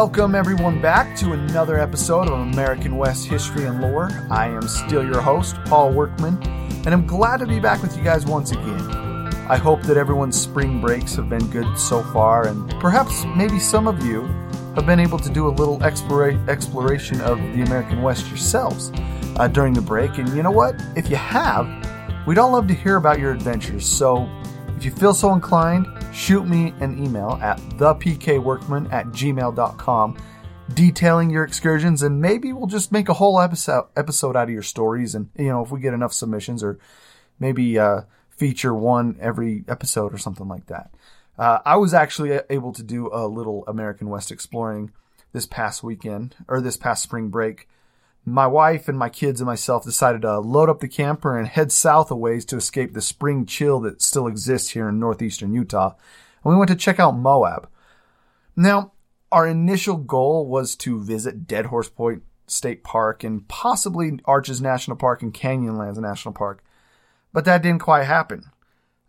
Welcome, everyone, back to another episode of American West History and Lore. I am still your host, Paul Workman, and I'm glad to be back with you guys once again. I hope that everyone's spring breaks have been good so far, and perhaps maybe some of you have been able to do a little explora- exploration of the American West yourselves uh, during the break. And you know what? If you have, we'd all love to hear about your adventures. So if you feel so inclined, shoot me an email at thepkworkman at gmail.com detailing your excursions and maybe we'll just make a whole episode episode out of your stories. And you know if we get enough submissions or maybe uh, feature one every episode or something like that. Uh, i was actually able to do a little american west exploring this past weekend or this past spring break my wife and my kids and myself decided to load up the camper and head south a ways to escape the spring chill that still exists here in northeastern Utah. And we went to check out Moab. Now, our initial goal was to visit Dead Horse Point State Park and possibly Arches National Park and Canyonlands National Park. But that didn't quite happen.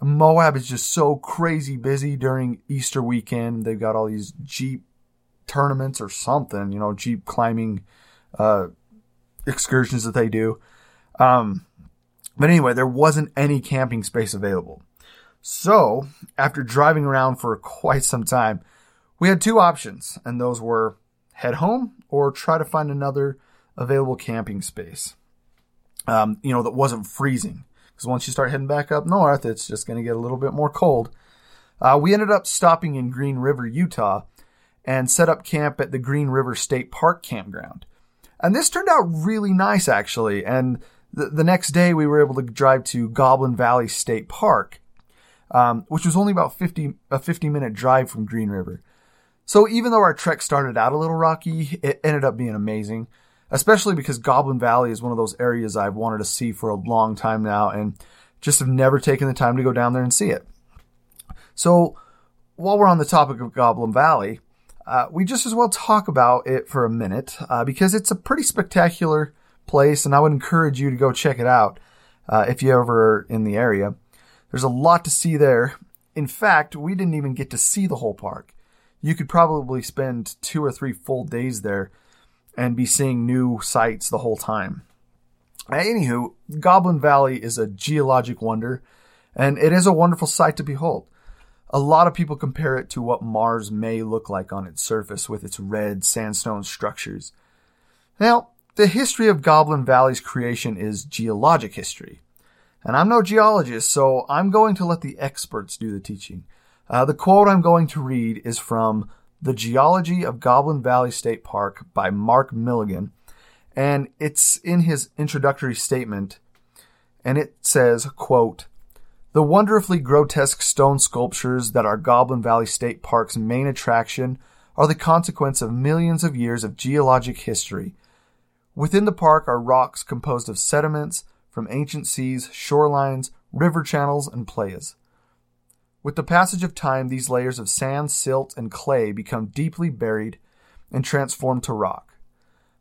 Moab is just so crazy busy during Easter weekend. They've got all these Jeep tournaments or something, you know, Jeep climbing uh, excursions that they do. Um, but anyway, there wasn't any camping space available. So, after driving around for quite some time, we had two options, and those were head home or try to find another available camping space. Um, you know, that wasn't freezing. Because once you start heading back up north, it's just going to get a little bit more cold. Uh, we ended up stopping in Green River, Utah, and set up camp at the Green River State Park campground. And this turned out really nice, actually. And the, the next day, we were able to drive to Goblin Valley State Park, um, which was only about 50, a 50 minute drive from Green River. So even though our trek started out a little rocky, it ended up being amazing, especially because Goblin Valley is one of those areas I've wanted to see for a long time now and just have never taken the time to go down there and see it. So while we're on the topic of Goblin Valley, uh, we just as well talk about it for a minute uh, because it's a pretty spectacular place, and I would encourage you to go check it out uh, if you're ever in the area. There's a lot to see there. In fact, we didn't even get to see the whole park. You could probably spend two or three full days there and be seeing new sights the whole time. Anywho, Goblin Valley is a geologic wonder, and it is a wonderful sight to behold. A lot of people compare it to what Mars may look like on its surface with its red sandstone structures. Now, the history of Goblin Valley's creation is geologic history. And I'm no geologist, so I'm going to let the experts do the teaching. Uh, the quote I'm going to read is from The Geology of Goblin Valley State Park by Mark Milligan, and it's in his introductory statement, and it says, quote, the wonderfully grotesque stone sculptures that are Goblin Valley State Park's main attraction are the consequence of millions of years of geologic history. Within the park are rocks composed of sediments from ancient seas, shorelines, river channels, and playas. With the passage of time, these layers of sand, silt, and clay become deeply buried and transformed to rock.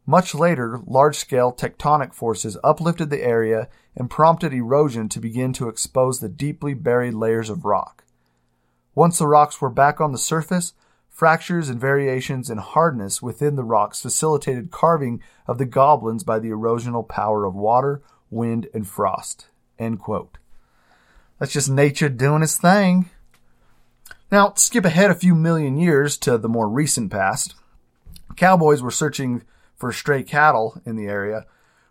Much later, large scale tectonic forces uplifted the area and prompted erosion to begin to expose the deeply buried layers of rock. Once the rocks were back on the surface, fractures and variations in hardness within the rocks facilitated carving of the goblins by the erosional power of water, wind, and frost. That's just nature doing its thing. Now, skip ahead a few million years to the more recent past. Cowboys were searching for stray cattle in the area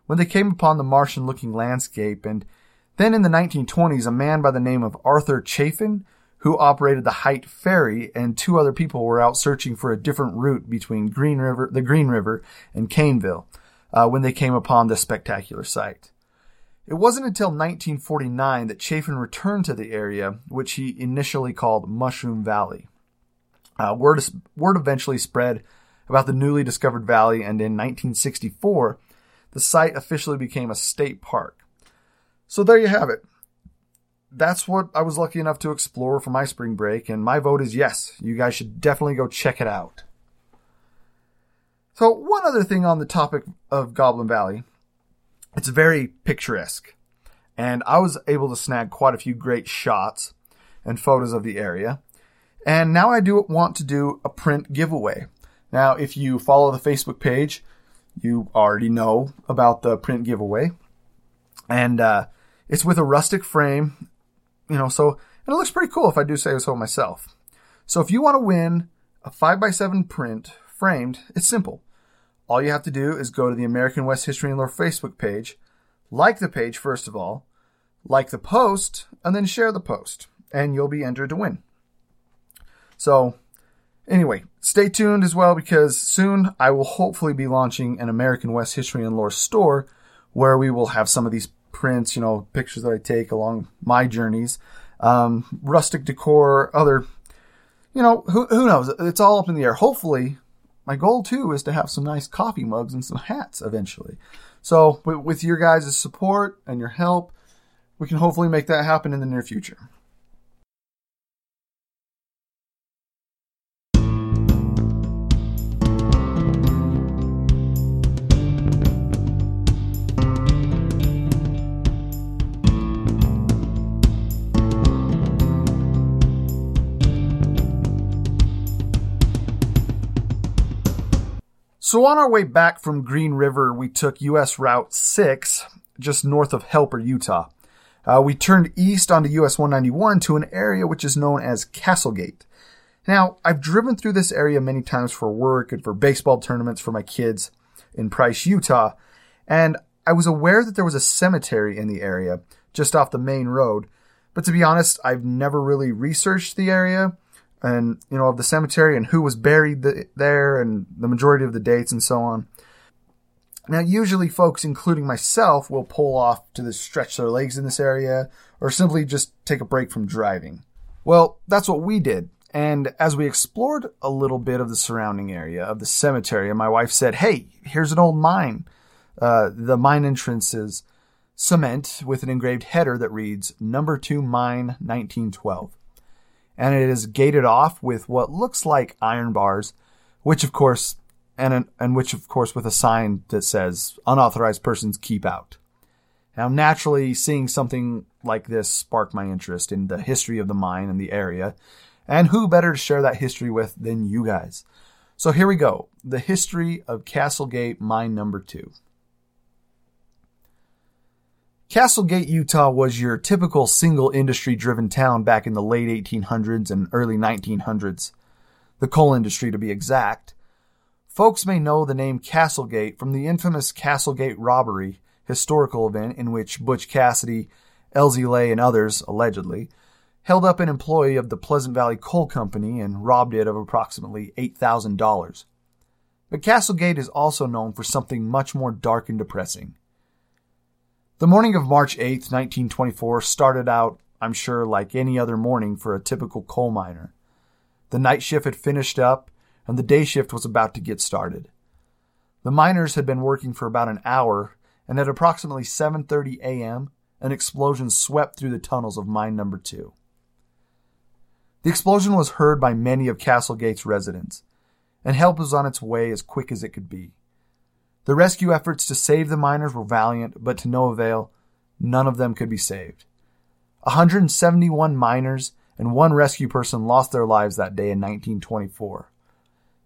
when they came upon the Martian looking landscape. And then in the 1920s, a man by the name of Arthur Chaffin, who operated the Hite Ferry, and two other people were out searching for a different route between Green River, the Green River and Caineville uh, when they came upon this spectacular site. It wasn't until 1949 that Chaffin returned to the area, which he initially called Mushroom Valley. Uh, word, word eventually spread about the newly discovered valley, and in 1964, the site officially became a state park. So there you have it. That's what I was lucky enough to explore for my spring break, and my vote is yes. You guys should definitely go check it out. So, one other thing on the topic of Goblin Valley it's very picturesque, and I was able to snag quite a few great shots and photos of the area. And now I do want to do a print giveaway. Now, if you follow the Facebook page, you already know about the print giveaway. And uh, it's with a rustic frame, you know, so and it looks pretty cool if I do say so myself. So if you want to win a 5x7 print framed, it's simple. All you have to do is go to the American West History and Lore Facebook page, like the page first of all, like the post, and then share the post, and you'll be entered to win. So, anyway, stay tuned as well because soon I will hopefully be launching an American West History and Lore store where we will have some of these prints, you know, pictures that I take along my journeys, um, rustic decor, other, you know, who, who knows? It's all up in the air. Hopefully, my goal too is to have some nice coffee mugs and some hats eventually. So, with your guys' support and your help, we can hopefully make that happen in the near future. So on our way back from Green River, we took US Route 6, just north of Helper, Utah. Uh, we turned east onto US 191 to an area which is known as Castlegate. Now, I've driven through this area many times for work and for baseball tournaments for my kids in Price, Utah, and I was aware that there was a cemetery in the area just off the main road. But to be honest, I've never really researched the area and you know of the cemetery and who was buried there and the majority of the dates and so on. Now, usually folks, including myself, will pull off to stretch their legs in this area or simply just take a break from driving. Well, that's what we did. And as we explored a little bit of the surrounding area of the cemetery, my wife said, Hey, here's an old mine. Uh, the mine entrance is cement with an engraved header that reads Number 2 Mine 1912 and it is gated off with what looks like iron bars, which of course, and and which of course with a sign that says unauthorized persons keep out. Now, naturally, seeing something like this sparked my interest in the history of the mine and the area, and who better to share that history with than you guys? So here we go: the history of Castlegate Mine Number Two. Castlegate, Utah was your typical single industry driven town back in the late 1800s and early 1900s. The coal industry to be exact. Folks may know the name Castlegate from the infamous Castlegate robbery historical event in which Butch Cassidy, Elzie Lay, and others, allegedly, held up an employee of the Pleasant Valley Coal Company and robbed it of approximately $8,000. But Castlegate is also known for something much more dark and depressing. The morning of March 8, 1924 started out, I'm sure, like any other morning for a typical coal miner. The night shift had finished up and the day shift was about to get started. The miners had been working for about an hour and at approximately 7:30 a.m., an explosion swept through the tunnels of mine number 2. The explosion was heard by many of Castlegate's residents, and help was on its way as quick as it could be. The rescue efforts to save the miners were valiant, but to no avail. None of them could be saved. 171 miners and one rescue person lost their lives that day in 1924.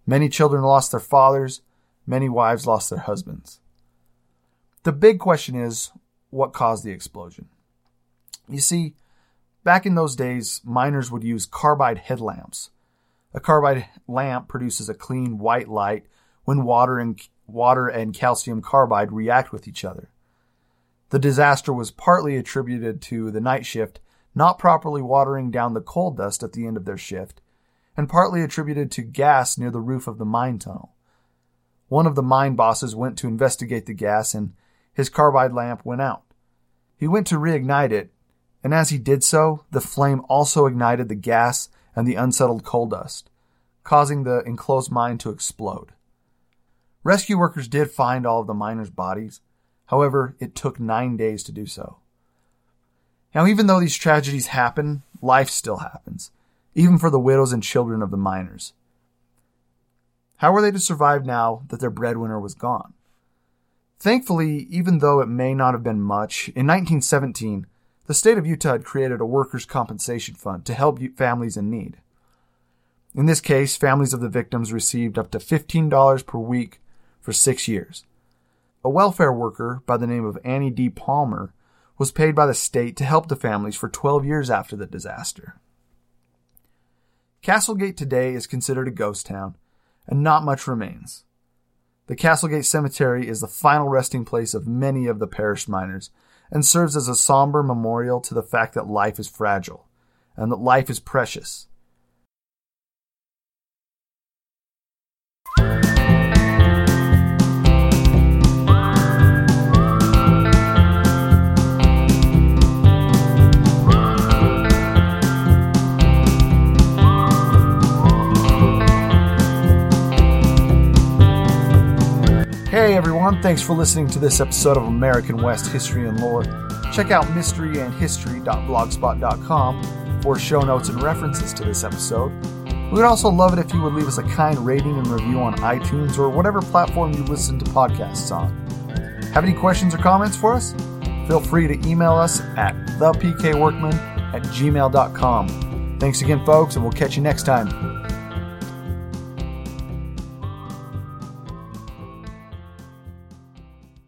Many children lost their fathers, many wives lost their husbands. The big question is what caused the explosion? You see, back in those days, miners would use carbide headlamps. A carbide lamp produces a clean white light when water and water and calcium carbide react with each other. The disaster was partly attributed to the night shift not properly watering down the coal dust at the end of their shift, and partly attributed to gas near the roof of the mine tunnel. One of the mine bosses went to investigate the gas and his carbide lamp went out. He went to reignite it, and as he did so, the flame also ignited the gas and the unsettled coal dust, causing the enclosed mine to explode. Rescue workers did find all of the miners' bodies. However, it took nine days to do so. Now, even though these tragedies happen, life still happens, even for the widows and children of the miners. How were they to survive now that their breadwinner was gone? Thankfully, even though it may not have been much, in 1917, the state of Utah had created a workers' compensation fund to help families in need. In this case, families of the victims received up to $15 per week for six years. A welfare worker by the name of Annie D. Palmer was paid by the state to help the families for 12 years after the disaster. Castlegate today is considered a ghost town, and not much remains. The Castlegate Cemetery is the final resting place of many of the perished miners and serves as a somber memorial to the fact that life is fragile and that life is precious everyone, thanks for listening to this episode of American West History and Lore. Check out mysteryandhistory.blogspot.com for show notes and references to this episode. We would also love it if you would leave us a kind rating and review on iTunes or whatever platform you listen to podcasts on. Have any questions or comments for us? Feel free to email us at thepkworkman at gmail.com. Thanks again, folks, and we'll catch you next time.